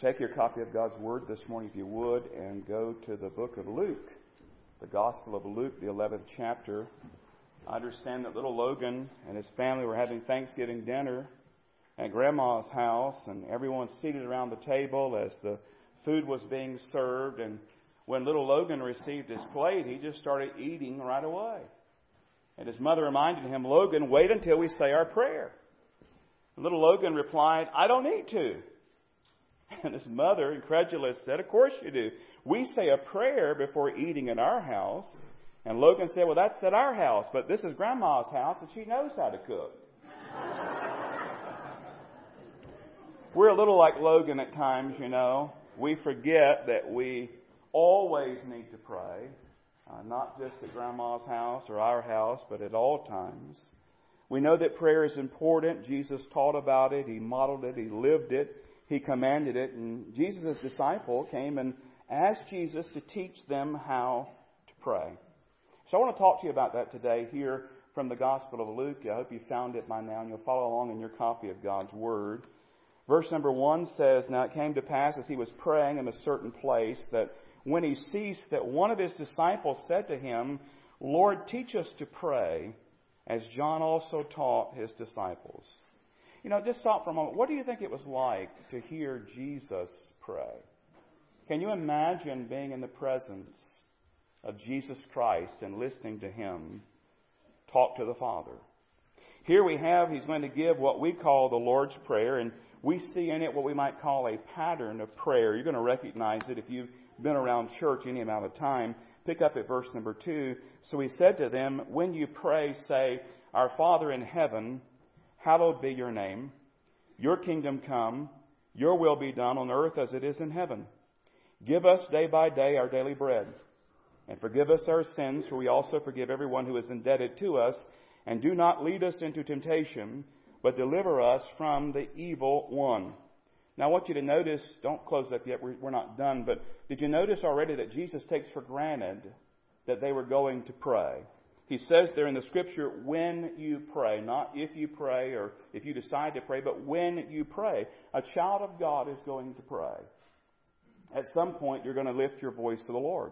take your copy of God's Word this morning, if you would, and go to the book of Luke, the Gospel of Luke, the 11th chapter. I understand that little Logan and his family were having Thanksgiving dinner at Grandma's house, and everyone seated around the table as the food was being served. And when little Logan received his plate, he just started eating right away. And his mother reminded him, Logan, wait until we say our prayer. And little Logan replied, I don't need to. And his mother, incredulous, said, Of course you do. We say a prayer before eating in our house. And Logan said, Well, that's at our house, but this is Grandma's house, and she knows how to cook. We're a little like Logan at times, you know. We forget that we always need to pray, uh, not just at Grandma's house or our house, but at all times. We know that prayer is important. Jesus taught about it, He modeled it, He lived it he commanded it, and Jesus' disciple came and asked Jesus to teach them how to pray. So I want to talk to you about that today here from the Gospel of Luke. I hope you found it by now and you'll follow along in your copy of God's Word. Verse number one says, Now it came to pass as he was praying in a certain place that when he ceased, that one of his disciples said to him, Lord, teach us to pray, as John also taught his disciples. You know, just stop for a moment. What do you think it was like to hear Jesus pray? Can you imagine being in the presence of Jesus Christ and listening to Him talk to the Father? Here we have, He's going to give what we call the Lord's Prayer, and we see in it what we might call a pattern of prayer. You're going to recognize it if you've been around church any amount of time. Pick up at verse number two. So He said to them, When you pray, say, Our Father in heaven, Hallowed be your name. Your kingdom come. Your will be done on earth as it is in heaven. Give us day by day our daily bread. And forgive us our sins, for we also forgive everyone who is indebted to us. And do not lead us into temptation, but deliver us from the evil one. Now, I want you to notice, don't close up yet, we're not done, but did you notice already that Jesus takes for granted that they were going to pray? He says there in the scripture, when you pray, not if you pray or if you decide to pray, but when you pray. A child of God is going to pray. At some point, you're going to lift your voice to the Lord.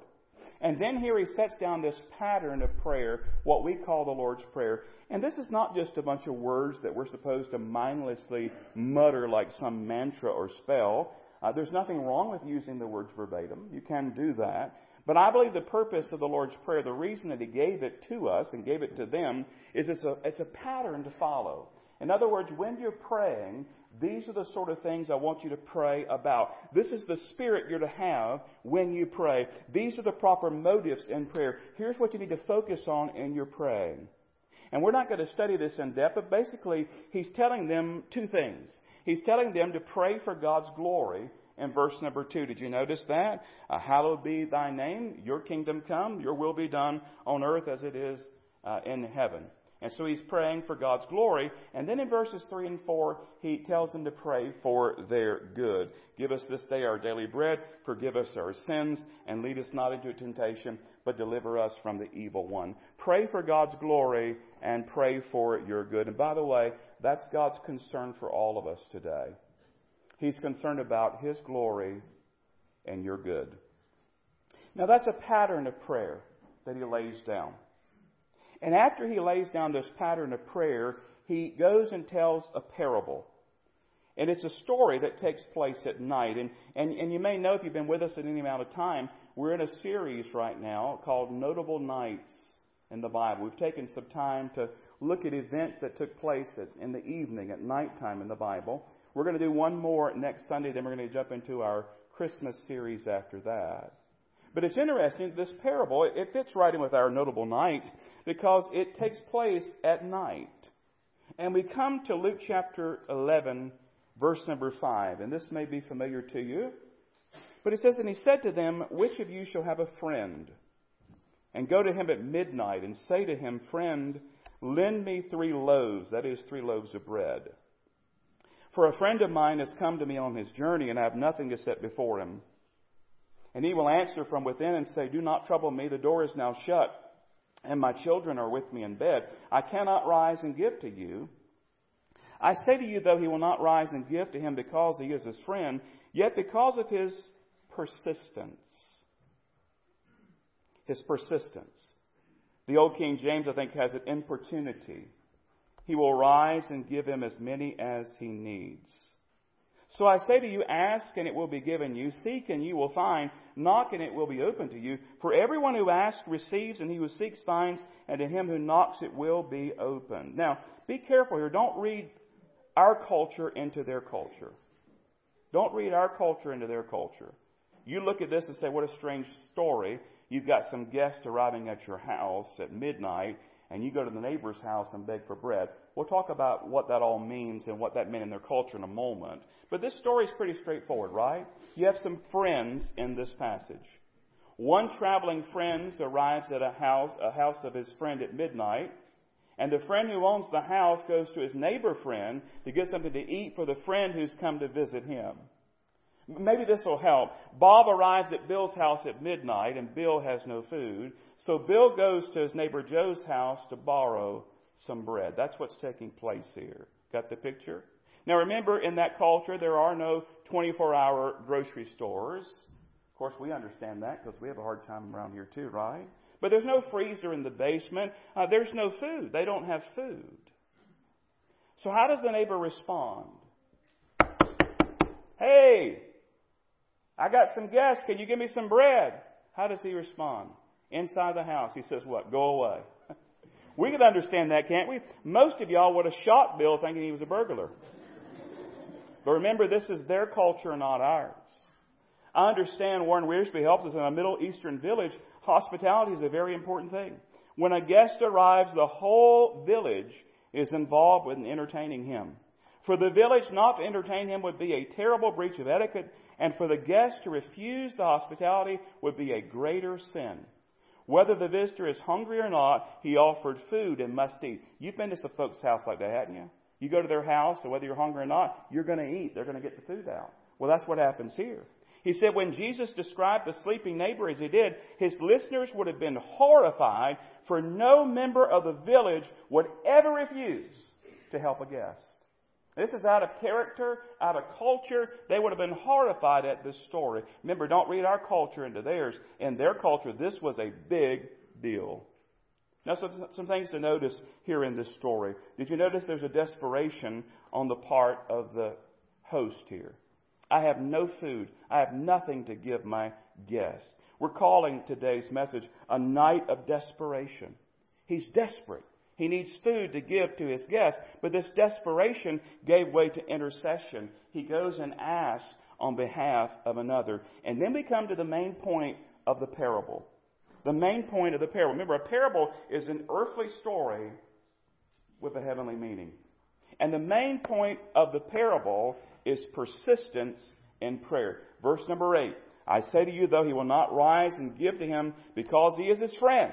And then here he sets down this pattern of prayer, what we call the Lord's Prayer. And this is not just a bunch of words that we're supposed to mindlessly mutter like some mantra or spell. Uh, there's nothing wrong with using the words verbatim. You can do that. But I believe the purpose of the Lord's Prayer, the reason that He gave it to us and gave it to them, is it's a, it's a pattern to follow. In other words, when you're praying, these are the sort of things I want you to pray about. This is the spirit you're to have when you pray. These are the proper motives in prayer. Here's what you need to focus on in your praying. And we're not going to study this in depth, but basically, he's telling them two things. He's telling them to pray for God's glory in verse number 2. Did you notice that? Uh, hallowed be thy name, your kingdom come, your will be done on earth as it is uh, in heaven. And so he's praying for God's glory. And then in verses 3 and 4, he tells them to pray for their good. Give us this day our daily bread, forgive us our sins, and lead us not into temptation, but deliver us from the evil one. Pray for God's glory and pray for your good. And by the way, that's God's concern for all of us today. He's concerned about His glory and your good. Now, that's a pattern of prayer that he lays down. And after he lays down this pattern of prayer, he goes and tells a parable. And it's a story that takes place at night. And, and, and you may know if you've been with us at any amount of time, we're in a series right now called Notable Nights in the Bible. We've taken some time to look at events that took place at, in the evening, at nighttime in the Bible. We're going to do one more next Sunday, then we're going to jump into our Christmas series after that. But it's interesting, this parable, it fits right in with our notable nights because it takes place at night. And we come to Luke chapter 11, verse number 5, and this may be familiar to you. But it says, And he said to them, Which of you shall have a friend? And go to him at midnight and say to him, Friend, lend me three loaves, that is, three loaves of bread. For a friend of mine has come to me on his journey, and I have nothing to set before him. And he will answer from within and say, Do not trouble me, the door is now shut, and my children are with me in bed. I cannot rise and give to you. I say to you, though he will not rise and give to him because he is his friend, Yet because of his persistence, his persistence, the Old King James, I think, has an importunity. He will rise and give him as many as he needs. So I say to you, ask and it will be given you. Seek and you will find. Knock and it will be opened to you. For everyone who asks receives and he who seeks finds and to him who knocks it will be opened. Now, be careful here. Don't read our culture into their culture. Don't read our culture into their culture. You look at this and say, what a strange story. You've got some guests arriving at your house at midnight and you go to the neighbor's house and beg for bread. We'll talk about what that all means and what that meant in their culture in a moment. But this story is pretty straightforward, right? You have some friends in this passage. One traveling friend arrives at a house, a house of his friend at midnight, and the friend who owns the house goes to his neighbor friend to get something to eat for the friend who's come to visit him. Maybe this will help. Bob arrives at Bill's house at midnight, and Bill has no food. So Bill goes to his neighbor Joe's house to borrow some bread. That's what's taking place here. Got the picture? Now remember, in that culture, there are no 24 hour grocery stores. Of course, we understand that because we have a hard time around here too, right? But there's no freezer in the basement. Uh, there's no food. They don't have food. So how does the neighbor respond? Hey, I got some guests. Can you give me some bread? How does he respond? Inside the house, he says, What? Go away. we could understand that, can't we? Most of y'all would have shot Bill thinking he was a burglar. But remember, this is their culture, not ours. I understand Warren Wiersbe helps us in a Middle Eastern village. Hospitality is a very important thing. When a guest arrives, the whole village is involved in entertaining him. For the village not to entertain him would be a terrible breach of etiquette, and for the guest to refuse the hospitality would be a greater sin. Whether the visitor is hungry or not, he offered food and must eat. You've been to some folks' house like that, haven't you? You go to their house, and whether you're hungry or not, you're going to eat. They're going to get the food out. Well, that's what happens here. He said when Jesus described the sleeping neighbor as he did, his listeners would have been horrified, for no member of the village would ever refuse to help a guest. This is out of character, out of culture. They would have been horrified at this story. Remember, don't read our culture into theirs. In their culture, this was a big deal. Now, some, some things to notice here in this story. Did you notice there's a desperation on the part of the host here? I have no food. I have nothing to give my guests. We're calling today's message a night of desperation. He's desperate. He needs food to give to his guests, but this desperation gave way to intercession. He goes and asks on behalf of another. And then we come to the main point of the parable the main point of the parable. Remember, a parable is an earthly story with a heavenly meaning. And the main point of the parable is persistence in prayer. Verse number 8 I say to you, though he will not rise and give to him because he is his friend,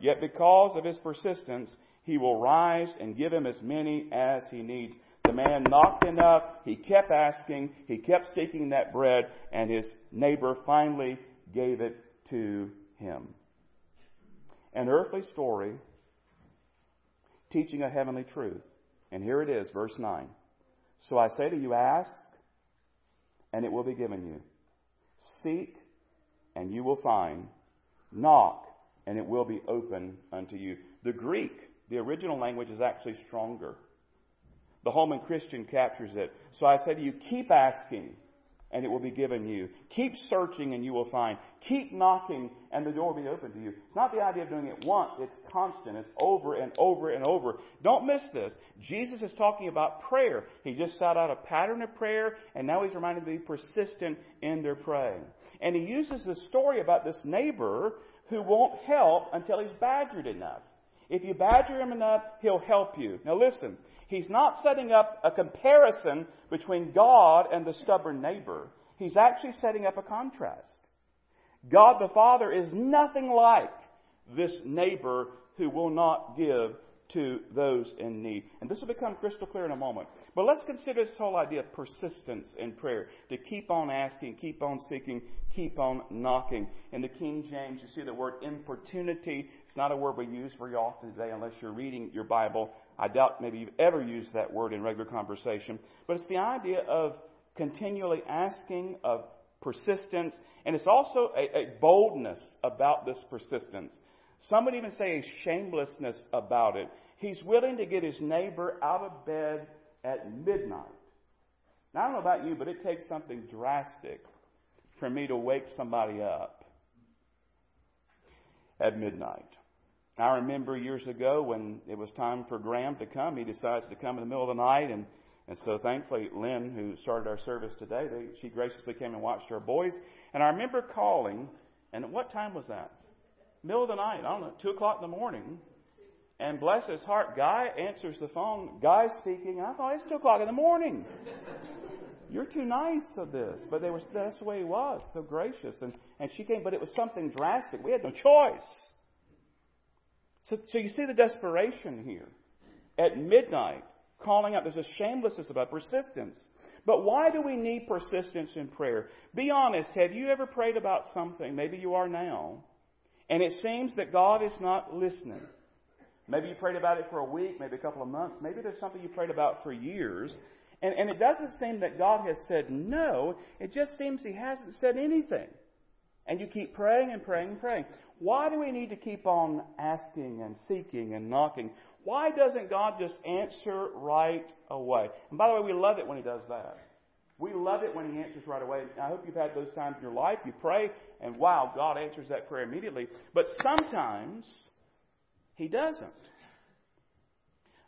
yet because of his persistence, he will rise and give him as many as he needs. The man knocked enough, he kept asking, he kept seeking that bread, and his neighbor finally gave it to him an earthly story teaching a heavenly truth. And here it is, verse 9. So I say to you, ask, and it will be given you. Seek, and you will find. Knock, and it will be open unto you. The Greek, the original language, is actually stronger. The Holman Christian captures it. So I say to you, keep asking, and it will be given you. Keep searching and you will find. Keep knocking and the door will be open to you. It's not the idea of doing it once, it's constant. It's over and over and over. Don't miss this. Jesus is talking about prayer. He just set out a pattern of prayer and now he's reminded to be persistent in their praying. And he uses the story about this neighbor who won't help until he's badgered enough. If you badger him enough, he'll help you. Now listen, He's not setting up a comparison between God and the stubborn neighbor. He's actually setting up a contrast. God the Father is nothing like this neighbor who will not give to those in need. And this will become crystal clear in a moment. But let's consider this whole idea of persistence in prayer. To keep on asking, keep on seeking, keep on knocking. In the King James, you see the word importunity. It's not a word we use very often today unless you're reading your Bible. I doubt maybe you've ever used that word in regular conversation. But it's the idea of continually asking, of persistence, and it's also a, a boldness about this persistence. Some would even say a shamelessness about it. He's willing to get his neighbor out of bed at midnight. Now, I don't know about you, but it takes something drastic for me to wake somebody up at midnight. I remember years ago when it was time for Graham to come, he decides to come in the middle of the night, and, and so thankfully Lynn, who started our service today, they, she graciously came and watched our boys. And I remember calling, and what time was that? Middle of the night, I don't know, 2 o'clock in the morning. And bless his heart, Guy answers the phone. Guy speaking. And I thought it's 2 o'clock in the morning. You're too nice of this. But they were, that's the way he was, so gracious. And, and she came, but it was something drastic. We had no choice. So, so you see the desperation here. At midnight, calling out, there's a shamelessness about persistence. But why do we need persistence in prayer? Be honest, have you ever prayed about something, maybe you are now, and it seems that God is not listening? Maybe you prayed about it for a week, maybe a couple of months, maybe there's something you prayed about for years, and, and it doesn't seem that God has said no, it just seems He hasn't said anything. And you keep praying and praying and praying. Why do we need to keep on asking and seeking and knocking? Why doesn't God just answer right away? And by the way, we love it when He does that. We love it when He answers right away. I hope you've had those times in your life. You pray, and wow, God answers that prayer immediately. But sometimes He doesn't.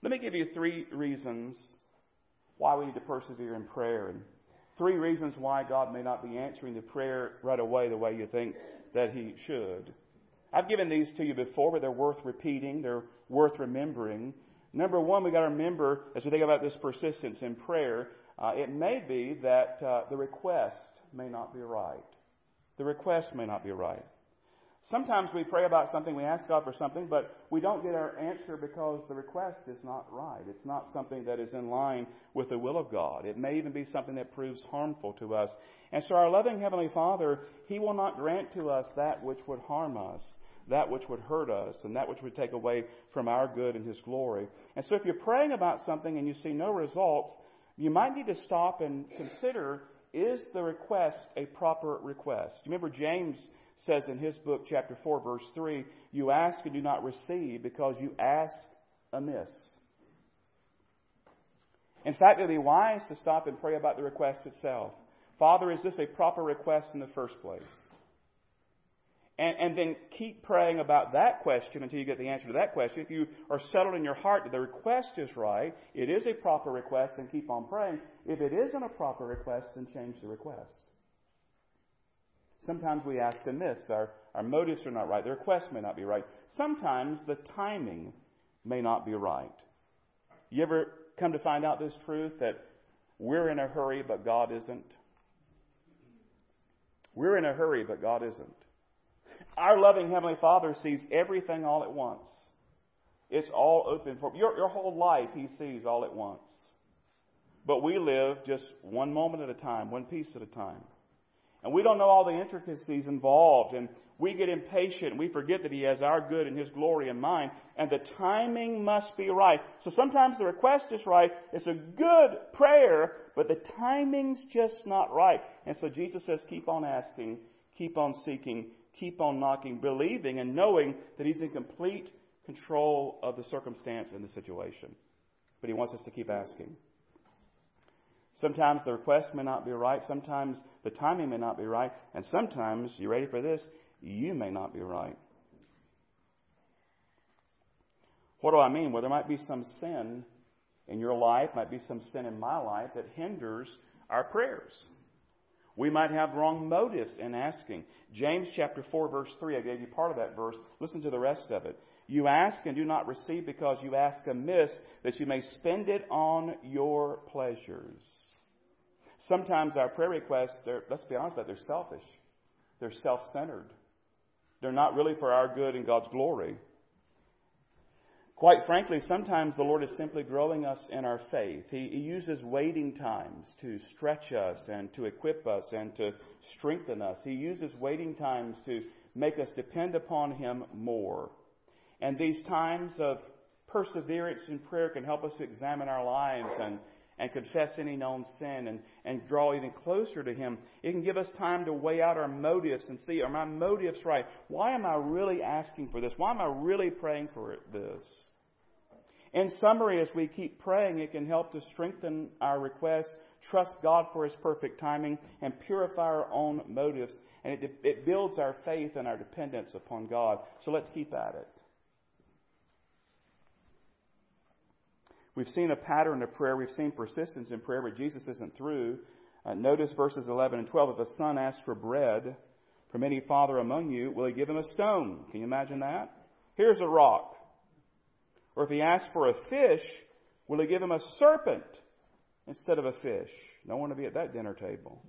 Let me give you three reasons why we need to persevere in prayer and three reasons why God may not be answering the prayer right away the way you think that He should. I've given these to you before, but they're worth repeating. They're worth remembering. Number one, we've got to remember as we think about this persistence in prayer, uh, it may be that uh, the request may not be right. The request may not be right. Sometimes we pray about something, we ask God for something, but we don't get our answer because the request is not right. It's not something that is in line with the will of God. It may even be something that proves harmful to us. And so our loving Heavenly Father, He will not grant to us that which would harm us, that which would hurt us, and that which would take away from our good and His glory. And so if you're praying about something and you see no results, you might need to stop and consider, is the request a proper request? Remember James says in his book, chapter 4, verse 3, you ask and do not receive because you ask amiss. In fact, it would be wise to stop and pray about the request itself. Father, is this a proper request in the first place? And, and, then keep praying about that question until you get the answer to that question. If you are settled in your heart that the request is right, it is a proper request, then keep on praying. If it isn't a proper request, then change the request. Sometimes we ask amiss. Our, our motives are not right. The request may not be right. Sometimes the timing may not be right. You ever come to find out this truth that we're in a hurry, but God isn't? We're in a hurry, but God isn't. Our loving Heavenly Father sees everything all at once. It's all open for your, your whole life. He sees all at once. But we live just one moment at a time, one piece at a time. And we don't know all the intricacies involved. And we get impatient. and We forget that He has our good and His glory in mind. And the timing must be right. So sometimes the request is right. It's a good prayer, but the timing's just not right. And so Jesus says, keep on asking, keep on seeking, keep on knocking, believing and knowing that He's in complete control of the circumstance and the situation. But He wants us to keep asking. Sometimes the request may not be right. Sometimes the timing may not be right. And sometimes, you ready for this? You may not be right. What do I mean? Well, there might be some sin in your life, might be some sin in my life that hinders our prayers. We might have wrong motives in asking. James chapter 4 verse 3, I gave you part of that verse. Listen to the rest of it. You ask and do not receive because you ask amiss that you may spend it on your pleasures. Sometimes our prayer requests, let's be honest about it, they're selfish. They're self-centered. They're not really for our good and God's glory. Quite frankly, sometimes the Lord is simply growing us in our faith. He, he, uses waiting times to stretch us and to equip us and to strengthen us. He uses waiting times to make us depend upon Him more. And these times of perseverance in prayer can help us to examine our lives and and confess any known sin and, and draw even closer to Him. It can give us time to weigh out our motives and see, are my motives right? Why am I really asking for this? Why am I really praying for this? In summary, as we keep praying, it can help to strengthen our request, trust God for His perfect timing, and purify our own motives. And it, it builds our faith and our dependence upon God. So let's keep at it. We've seen a pattern of prayer. We've seen persistence in prayer, but Jesus isn't through. Uh, notice verses 11 and 12. If a son asks for bread from any father among you, will he give him a stone? Can you imagine that? Here's a rock. Or if he asks for a fish, will he give him a serpent instead of a fish? No one to be at that dinner table.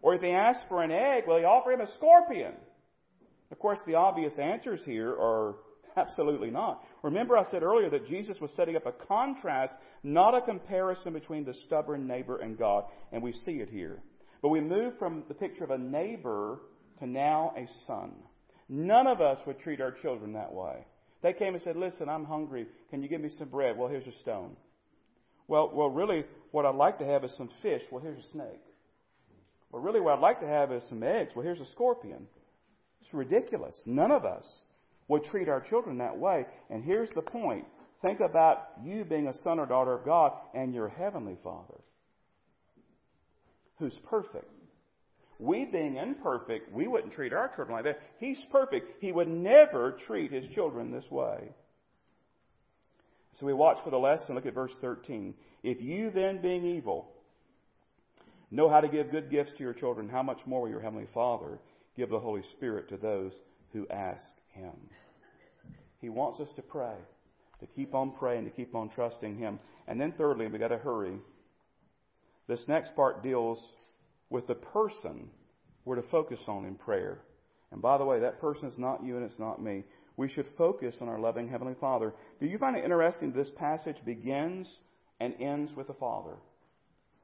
Or if he asks for an egg, will he offer him a scorpion? Of course, the obvious answers here are Absolutely not. Remember, I said earlier that Jesus was setting up a contrast, not a comparison between the stubborn neighbor and God, and we see it here. But we move from the picture of a neighbor to now a son. None of us would treat our children that way. They came and said, Listen, I'm hungry. Can you give me some bread? Well, here's a stone. Well, well, really, what I'd like to have is some fish. Well, here's a snake. Well, really, what I'd like to have is some eggs. Well, here's a scorpion. It's ridiculous. None of us would treat our children that way. And here's the point think about you being a son or daughter of God and your heavenly Father, who's perfect. We being imperfect, we wouldn't treat our children like that. He's perfect. He would never treat his children this way. So we watch for the lesson. Look at verse 13. If you then, being evil, know how to give good gifts to your children, how much more will your Heavenly Father give the Holy Spirit to those who ask him. He wants us to pray, to keep on praying, to keep on trusting Him. And then, thirdly, we got to hurry. This next part deals with the person we're to focus on in prayer. And by the way, that person is not you and it's not me. We should focus on our loving Heavenly Father. Do you find it interesting this passage begins and ends with the Father?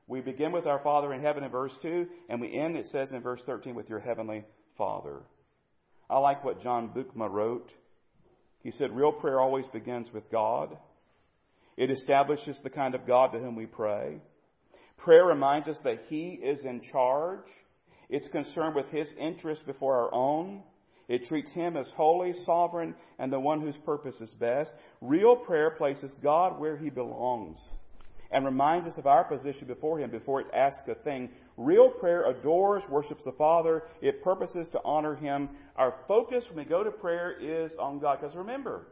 We begin with our Father in heaven in verse 2, and we end, it says in verse 13, with your Heavenly Father. I like what John Bookma wrote. He said, Real prayer always begins with God. It establishes the kind of God to whom we pray. Prayer reminds us that He is in charge. It's concerned with His interests before our own. It treats Him as holy, sovereign, and the one whose purpose is best. Real prayer places God where He belongs and reminds us of our position before Him before it asks a thing. Real prayer adores, worships the Father. It purposes to honor Him. Our focus when we go to prayer is on God. Because remember,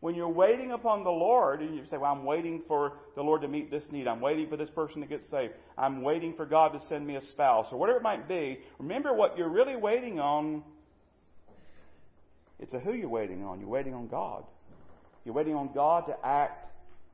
when you're waiting upon the Lord, and you say, Well, I'm waiting for the Lord to meet this need. I'm waiting for this person to get saved. I'm waiting for God to send me a spouse, or whatever it might be. Remember what you're really waiting on. It's a who you're waiting on. You're waiting on God. You're waiting on God to act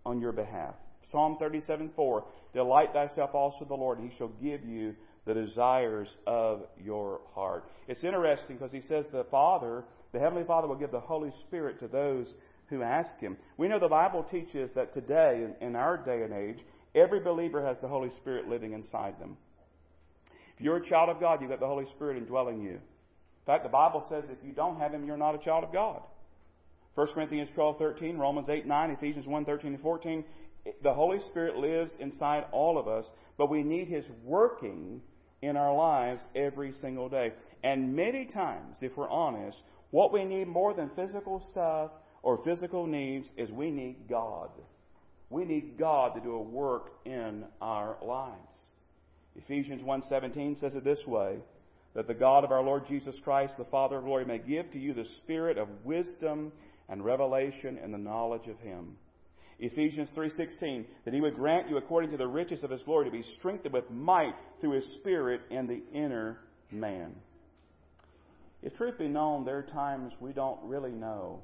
on your behalf. Psalm 37 4 Delight thyself also the Lord, and he shall give you the desires of your heart. It's interesting because he says the Father, the Heavenly Father, will give the Holy Spirit to those who ask Him. We know the Bible teaches that today, in, our day and age, every believer has the Holy Spirit living inside them. If you're a child of God, you've got the Holy Spirit indwelling you. In fact, the Bible says if you don't have Him, you're not a child of God. 1 Corinthians 12, 13, Romans 8, 9, Ephesians 1, 13, and 14 the Holy Spirit lives inside all of us, but we need His working in our lives every single day. And many times, if we're honest, what we need more than physical stuff or physical needs is we need God. We need God to do a work in our lives. Ephesians 1:17 says it this way, that the God of our Lord Jesus Christ, the Father of glory, may give to you the spirit of wisdom and revelation and the knowledge of him Ephesians 3:16 that he would grant you according to the riches of his glory to be strengthened with might through his spirit in the inner man. If truth be known, there are times we don't really know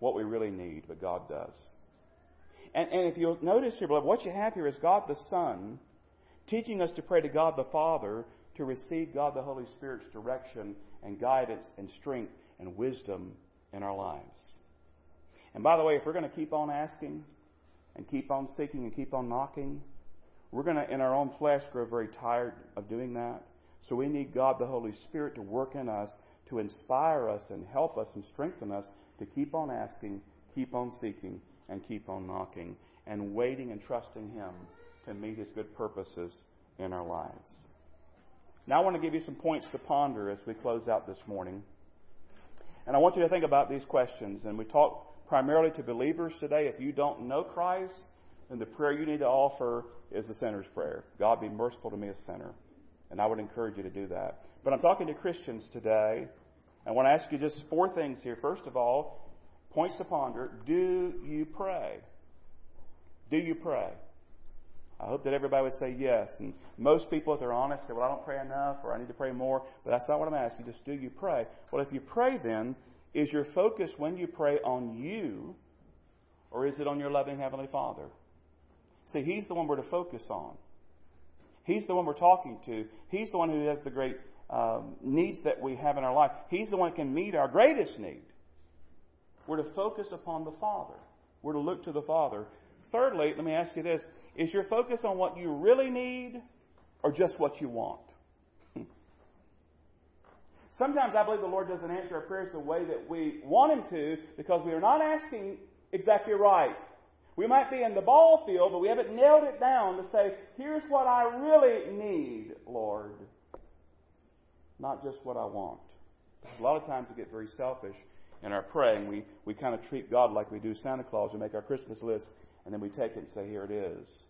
what we really need, but God does. And, and if you'll notice here, beloved, what you have here is God the Son teaching us to pray to God the Father to receive God the Holy Spirit's direction and guidance and strength and wisdom in our lives. And by the way, if we're going to keep on asking and keep on seeking and keep on knocking, we're going to, in our own flesh, grow very tired of doing that. So we need God, the Holy Spirit, to work in us, to inspire us and help us and strengthen us to keep on asking, keep on seeking, and keep on knocking, and waiting and trusting Him to meet His good purposes in our lives. Now, I want to give you some points to ponder as we close out this morning. And I want you to think about these questions. And we talk primarily to believers today. If you don't know Christ, then the prayer you need to offer is the sinner's prayer God be merciful to me, a sinner. And I would encourage you to do that. But I'm talking to Christians today. I want to ask you just four things here. First of all, points to ponder. Do you pray? Do you pray? I hope that everybody would say yes. And most people, if they're honest, say, well, I don't pray enough or I need to pray more. But that's not what I'm asking. Just do you pray? Well, if you pray then, is your focus when you pray on you or is it on your loving Heavenly Father? See, He's the one we're to focus on. He's the one we're talking to. He's the one who has the great um, needs that we have in our life. He's the one who can meet our greatest need. We're to focus upon the Father. We're to look to the Father. Thirdly, let me ask you this is your focus on what you really need or just what you want? Sometimes I believe the Lord doesn't answer our prayers the way that we want Him to because we are not asking exactly right. We might be in the ball field, but we haven't nailed it down to say, here's what I really need, Lord. Not just what I want. A lot of times we get very selfish in our praying. We, we kind of treat God like we do Santa Claus. We make our Christmas list and then we take it and say, here it is.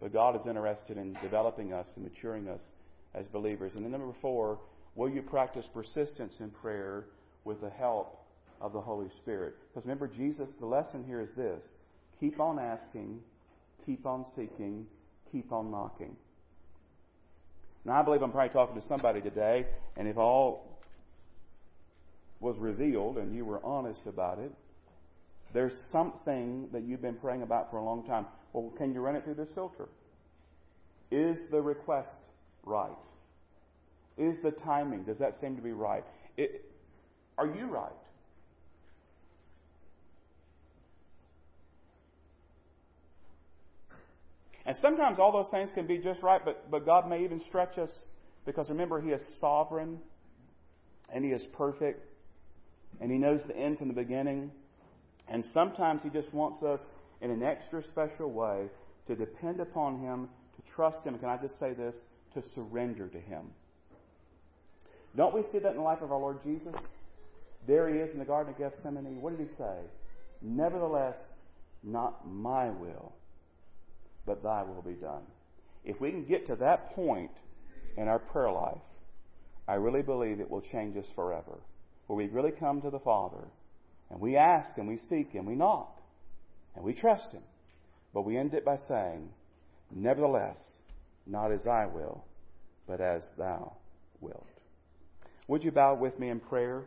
But God is interested in developing us and maturing us as believers. And then number four, will you practice persistence in prayer with the help of the Holy Spirit? Because remember, Jesus, the lesson here is this Keep on asking, keep on seeking, keep on knocking. Now, I believe I'm probably talking to somebody today, and if all was revealed and you were honest about it, there's something that you've been praying about for a long time. Well, can you run it through this filter? Is the request right? Is the timing, does that seem to be right? It, are you right? And sometimes all those things can be just right, but, but God may even stretch us because remember, He is sovereign and He is perfect and He knows the end from the beginning. And sometimes He just wants us in an extra special way to depend upon Him, to trust Him. Can I just say this? To surrender to Him. Don't we see that in the life of our Lord Jesus? There He is in the Garden of Gethsemane. What did He say? Nevertheless, not my will but thy will be done. If we can get to that point in our prayer life, I really believe it will change us forever. Where we really come to the Father and we ask and we seek and we knock and we trust Him. But we end it by saying, Nevertheless, not as I will, but as thou wilt. Would you bow with me in prayer?